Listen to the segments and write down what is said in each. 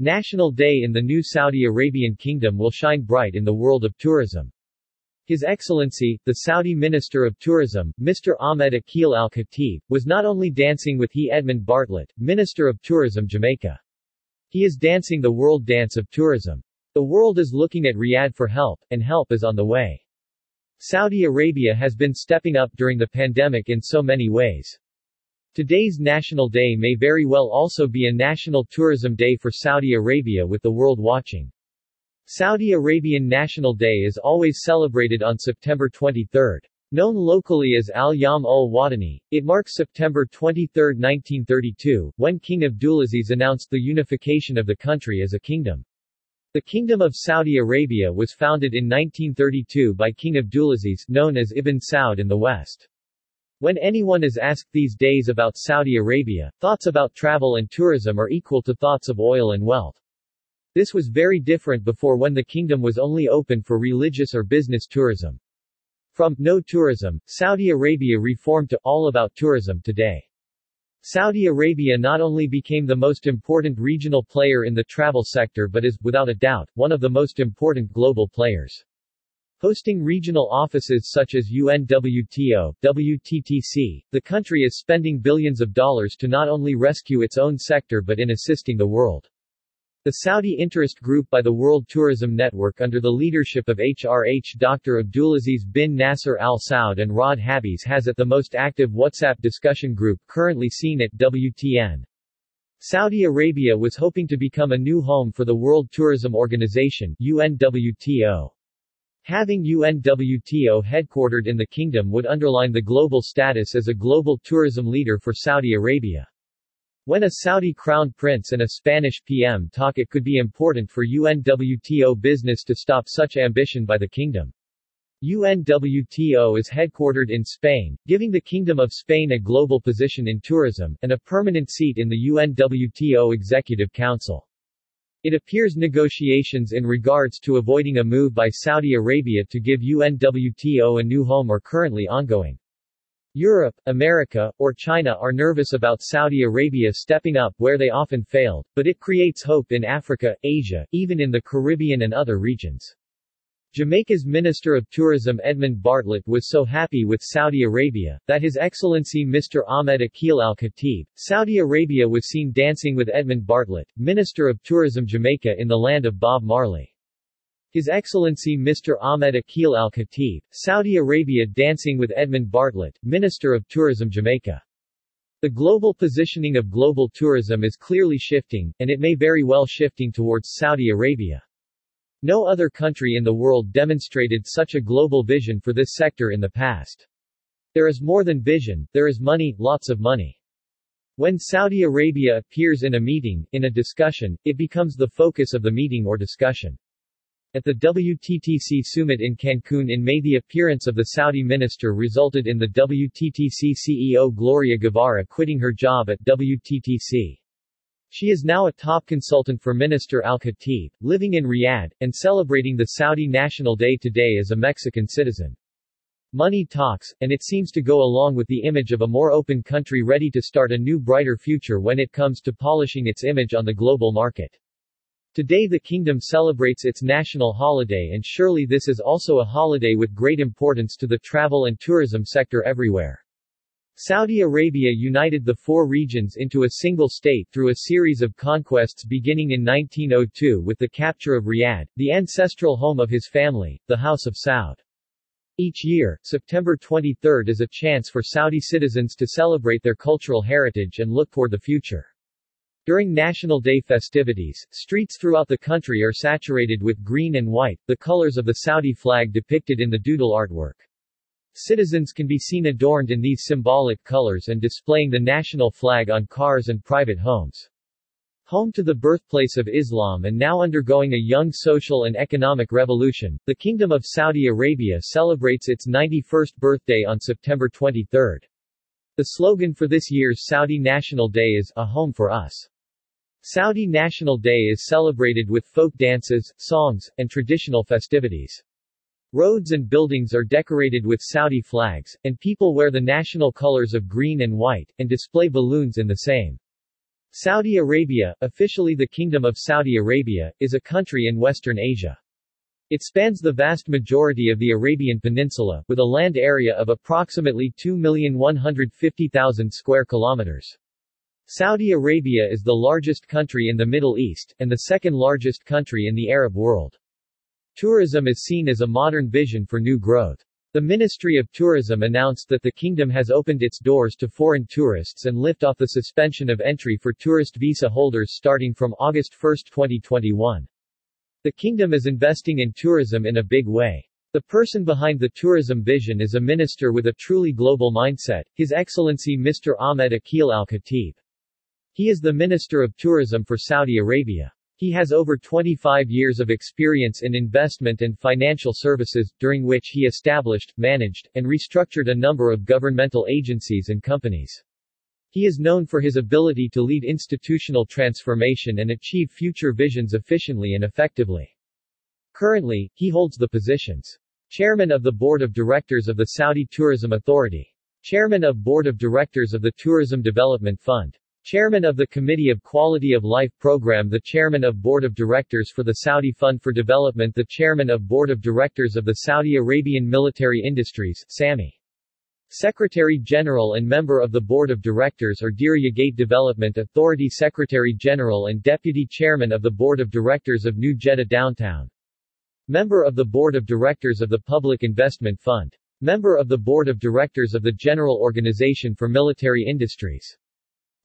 National Day in the new Saudi Arabian Kingdom will shine bright in the world of tourism. His Excellency, the Saudi Minister of Tourism, Mr. Ahmed Akil Al-Khatib, was not only dancing with he Edmund Bartlett, Minister of Tourism Jamaica. He is dancing the world dance of tourism. The world is looking at Riyadh for help, and help is on the way. Saudi Arabia has been stepping up during the pandemic in so many ways. Today's National Day may very well also be a National Tourism Day for Saudi Arabia with the world watching. Saudi Arabian National Day is always celebrated on September 23. Known locally as Al-Yam ul-Watani, it marks September 23, 1932, when King Abdulaziz announced the unification of the country as a kingdom. The Kingdom of Saudi Arabia was founded in 1932 by King Abdulaziz, known as Ibn Saud in the West. When anyone is asked these days about Saudi Arabia, thoughts about travel and tourism are equal to thoughts of oil and wealth. This was very different before when the kingdom was only open for religious or business tourism. From no tourism, Saudi Arabia reformed to all about tourism today. Saudi Arabia not only became the most important regional player in the travel sector but is, without a doubt, one of the most important global players. Hosting regional offices such as UNWTO, WTTC, the country is spending billions of dollars to not only rescue its own sector but in assisting the world. The Saudi interest group by the World Tourism Network under the leadership of HRH Dr. Abdulaziz bin Nasser Al Saud and Raed Habbis has it the most active WhatsApp discussion group currently seen at WTN. Saudi Arabia was hoping to become a new home for the World Tourism Organization UNWTO. Having UNWTO headquartered in the kingdom would underline the global status as a global tourism leader for Saudi Arabia. When a Saudi crown prince and a Spanish PM talk it could be important for UNWTO business to stop such ambition by the kingdom. UNWTO is headquartered in Spain, giving the Kingdom of Spain a global position in tourism, and a permanent seat in the UNWTO Executive Council. It appears negotiations in regards to avoiding a move by Saudi Arabia to give UNWTO a new home are currently ongoing. Europe, America, or China are nervous about Saudi Arabia stepping up where they often failed, but it creates hope in Africa, Asia, even in the Caribbean and other regions. Jamaica's Minister of Tourism Edmund Bartlett was so happy with Saudi Arabia, that His Excellency Mr. Ahmed Akil Al-Khatib, Saudi Arabia was seen dancing with Edmund Bartlett, Minister of Tourism Jamaica in the land of Bob Marley. His Excellency Mr. Ahmed Akil Al-Khatib, Saudi Arabia dancing with Edmund Bartlett, Minister of Tourism Jamaica. The global positioning of global tourism is clearly shifting, and it may very well shifting towards Saudi Arabia. No other country in the world demonstrated such a global vision for this sector in the past. There is more than vision, there is money, lots of money. When Saudi Arabia appears in a meeting, in a discussion, it becomes the focus of the meeting or discussion. At the WTTC summit in Cancun in May the appearance of the Saudi minister resulted in the WTTC CEO Gloria Guevara quitting her job at WTTC. She is now a top consultant for Minister Al-Khatib, living in Riyadh, and celebrating the Saudi National Day today as a Mexican citizen. Money talks, and it seems to go along with the image of a more open country ready to start a new brighter future when it comes to polishing its image on the global market. Today the kingdom celebrates its national holiday and surely this is also a holiday with great importance to the travel and tourism sector everywhere. Saudi Arabia united the four regions into a single state through a series of conquests beginning in 1902 with the capture of Riyadh, the ancestral home of his family, the House of Saud. Each year, September 23 is a chance for Saudi citizens to celebrate their cultural heritage and look toward the future. During National Day festivities, streets throughout the country are saturated with green and white, the colors of the Saudi flag depicted in the doodle artwork. Citizens can be seen adorned in these symbolic colors and displaying the national flag on cars and private homes. Home to the birthplace of Islam and now undergoing a young social and economic revolution, the Kingdom of Saudi Arabia celebrates its 91st birthday on September 23. The slogan for this year's Saudi National Day is, A Home for Us. Saudi National Day is celebrated with folk dances, songs, and traditional festivities. Roads and buildings are decorated with Saudi flags, and people wear the national colors of green and white, and display balloons in the same. Saudi Arabia, officially the Kingdom of Saudi Arabia, is a country in Western Asia. It spans the vast majority of the Arabian Peninsula, with a land area of approximately 2,150,000 square kilometers. Saudi Arabia is the largest country in the Middle East, and the second largest country in the Arab world. Tourism is seen as a modern vision for new growth. The Ministry of Tourism announced that the kingdom has opened its doors to foreign tourists and lift off the suspension of entry for tourist visa holders starting from August 1, 2021. The kingdom is investing in tourism in a big way. The person behind the tourism vision is a minister with a truly global mindset, His Excellency Mr. Ahmed Akil Al-Khatib. He is the Minister of Tourism for Saudi Arabia. He has over 25 years of experience in investment and financial services, during which he established, managed, and restructured a number of governmental agencies and companies. He is known for his ability to lead institutional transformation and achieve future visions efficiently and effectively. Currently, he holds the positions Chairman of the Board of Directors of the Saudi Tourism Authority, Chairman of Board of Directors of the Tourism Development Fund, Chairman of the Committee of Quality of Life Program the Chairman of Board of Directors for the Saudi Fund for Development the Chairman of Board of Directors of the Saudi Arabian Military Industries SAMI. Secretary General and member of the Board of Directors are Diriyah Gate Development Authority Secretary General and Deputy Chairman of the Board of Directors of New Jeddah Downtown. Member of the Board of Directors of the Public Investment Fund. Member of the Board of Directors of the General Organization for Military Industries.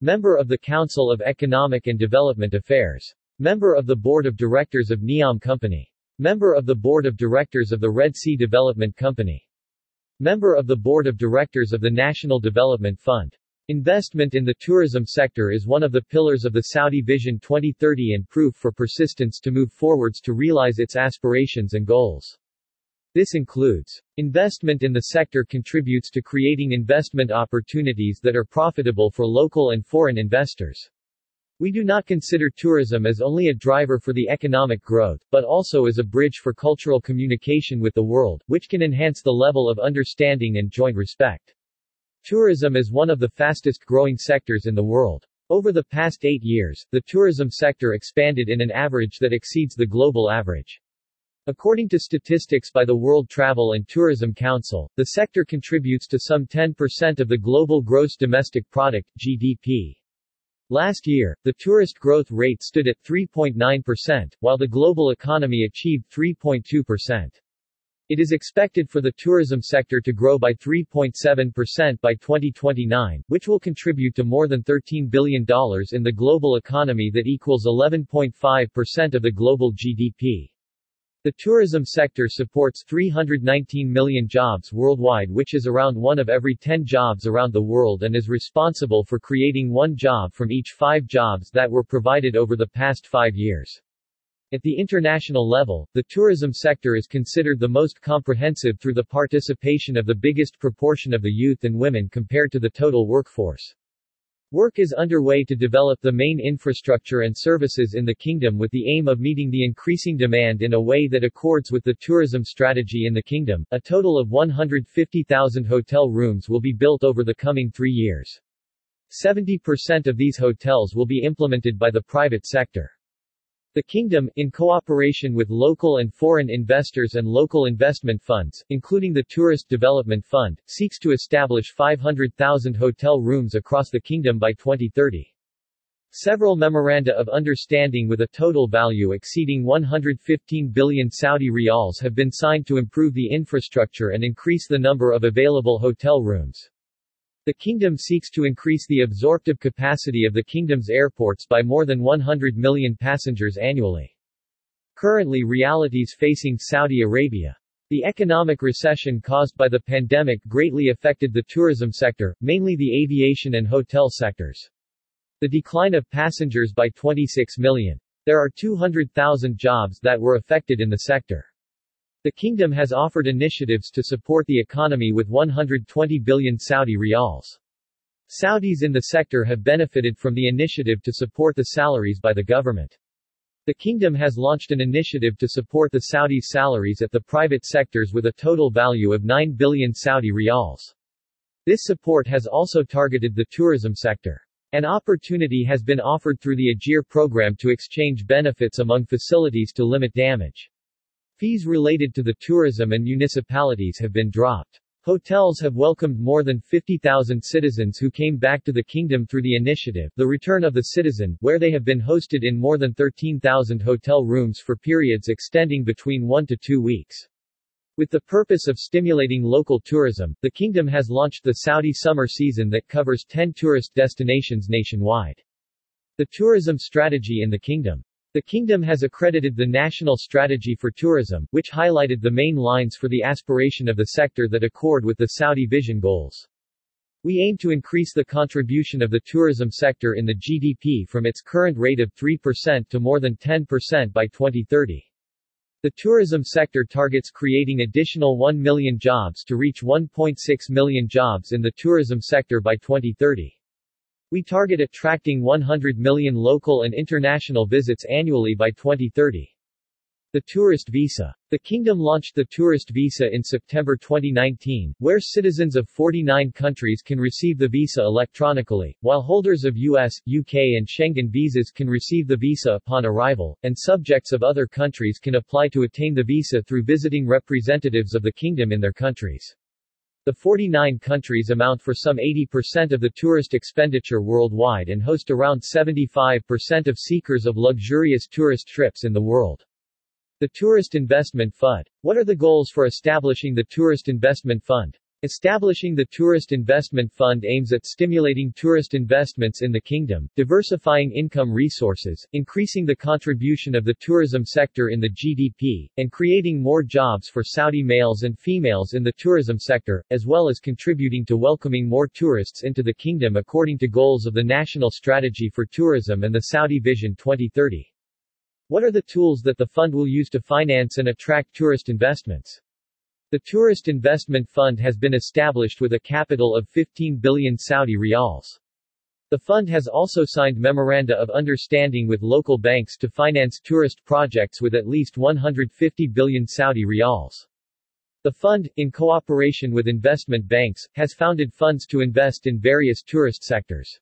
Member of the Council of Economic and Development Affairs. Member of the Board of Directors of Neom Company. Member of the Board of Directors of the Red Sea Development Company. Member of the Board of Directors of the National Development Fund. Investment in the tourism sector is one of the pillars of the Saudi Vision 2030 and proof for persistence to move forwards to realize its aspirations and goals. This includes investment in the sector contributes to creating investment opportunities that are profitable for local and foreign investors. We do not consider tourism as only a driver for the economic growth, but also as a bridge for cultural communication with the world, which can enhance the level of understanding and joint respect. Tourism is one of the fastest growing sectors in the world. Over the past eight years, the tourism sector expanded in an average that exceeds the global average. According to statistics by the World Travel and Tourism Council, the sector contributes to some 10% of the global gross domestic product, GDP. Last year, the tourist growth rate stood at 3.9%, while the global economy achieved 3.2%. It is expected for the tourism sector to grow by 3.7% by 2029, which will contribute to more than $13 billion in the global economy that equals 11.5% of the global GDP. The tourism sector supports 319 million jobs worldwide which is around one of every 10 jobs around the world and is responsible for creating one job from each five jobs that were provided over the past five years. At the international level, the tourism sector is considered the most comprehensive through the participation of the biggest proportion of the youth and women compared to the total workforce. Work is underway to develop the main infrastructure and services in the kingdom with the aim of meeting the increasing demand in a way that accords with the tourism strategy in the kingdom. A total of 150,000 hotel rooms will be built over the coming three years. 70% of these hotels will be implemented by the private sector. The kingdom, in cooperation with local and foreign investors and local investment funds, including the Tourist Development Fund, seeks to establish 500,000 hotel rooms across the kingdom by 2030. Several memoranda of understanding with a total value exceeding 115 billion Saudi riyals have been signed to improve the infrastructure and increase the number of available hotel rooms. The kingdom seeks to increase the absorptive capacity of the kingdom's airports by more than 100 million passengers annually. Currently realities facing Saudi Arabia. The economic recession caused by the pandemic greatly affected the tourism sector, mainly the aviation and hotel sectors. The decline of passengers by 26 million. There are 200,000 jobs that were affected in the sector. The kingdom has offered initiatives to support the economy with 120 billion Saudi riyals. Saudis in the sector have benefited from the initiative to support the salaries by the government. The kingdom has launched an initiative to support the Saudis' salaries at the private sectors with a total value of 9 billion Saudi riyals. This support has also targeted the tourism sector. An opportunity has been offered through the Ajeer program to exchange benefits among facilities to limit damage. Fees related to the tourism and municipalities have been dropped. Hotels have welcomed more than 50,000 citizens who came back to the kingdom through the initiative, The Return of the Citizen, where they have been hosted in more than 13,000 hotel rooms for periods extending between one to two weeks. With the purpose of stimulating local tourism, the kingdom has launched the Saudi summer season that covers 10 tourist destinations nationwide. The tourism strategy in the kingdom. The kingdom has accredited the National Strategy for Tourism, which highlighted the main lines for the aspiration of the sector that accord with the Saudi Vision goals. We aim to increase the contribution of the tourism sector in the GDP from its current rate of 3% to more than 10% by 2030. The tourism sector targets creating additional 1 million jobs to reach 1.6 million jobs in the tourism sector by 2030. We target attracting 100 million local and international visits annually by 2030. The Tourist Visa. The Kingdom launched the Tourist Visa in September 2019, where citizens of 49 countries can receive the visa electronically, while holders of US, UK and Schengen visas can receive the visa upon arrival, and subjects of other countries can apply to attain the visa through visiting representatives of the Kingdom in their countries. The 49 countries amount for some 80% of the tourist expenditure worldwide and host around 75% of seekers of luxurious tourist trips in the world. The Tourist Investment Fund. What are the goals for establishing the Tourist Investment Fund? Establishing the Tourist Investment Fund aims at stimulating tourist investments in the kingdom, diversifying income resources, increasing the contribution of the tourism sector in the GDP, and creating more jobs for Saudi males and females in the tourism sector, as well as contributing to welcoming more tourists into the kingdom according to goals of the National Strategy for Tourism and the Saudi Vision 2030. What are the tools that the fund will use to finance and attract tourist investments? The Tourist Investment Fund has been established with a capital of 15 billion Saudi riyals. The fund has also signed memoranda of understanding with local banks to finance tourist projects with at least 150 billion Saudi riyals. The fund, in cooperation with investment banks, has founded funds to invest in various tourist sectors.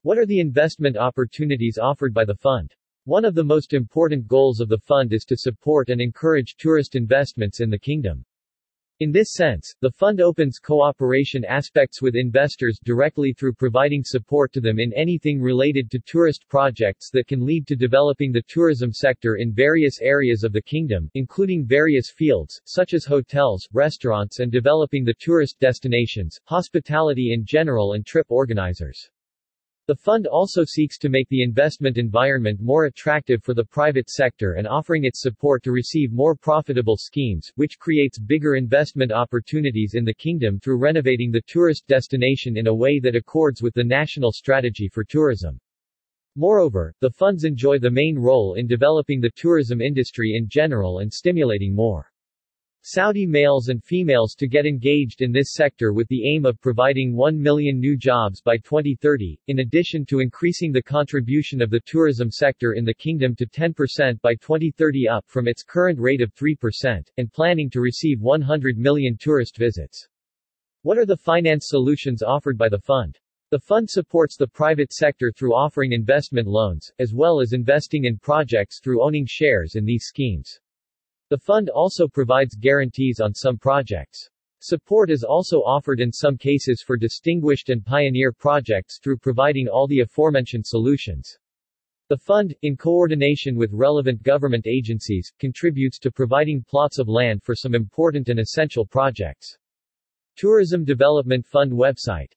What are the investment opportunities offered by the fund? One of the most important goals of the fund is to support and encourage tourist investments in the kingdom. In this sense, the fund opens cooperation aspects with investors directly through providing support to them in anything related to tourist projects that can lead to developing the tourism sector in various areas of the kingdom, including various fields, such as hotels, restaurants and developing the tourist destinations, hospitality in general and trip organizers. The fund also seeks to make the investment environment more attractive for the private sector and offering its support to receive more profitable schemes, which creates bigger investment opportunities in the kingdom through renovating the tourist destination in a way that accords with the national strategy for tourism. Moreover, the funds enjoy the main role in developing the tourism industry in general and stimulating more Saudi males and females to get engaged in this sector with the aim of providing 1 million new jobs by 2030, in addition to increasing the contribution of the tourism sector in the kingdom to 10% by 2030 up from its current rate of 3%, and planning to receive 100 million tourist visits. What are the finance solutions offered by the fund? The fund supports the private sector through offering investment loans, as well as investing in projects through owning shares in these schemes. The fund also provides guarantees on some projects. Support is also offered in some cases for distinguished and pioneer projects through providing all the aforementioned solutions. The fund, in coordination with relevant government agencies, contributes to providing plots of land for some important and essential projects. Tourism Development Fund website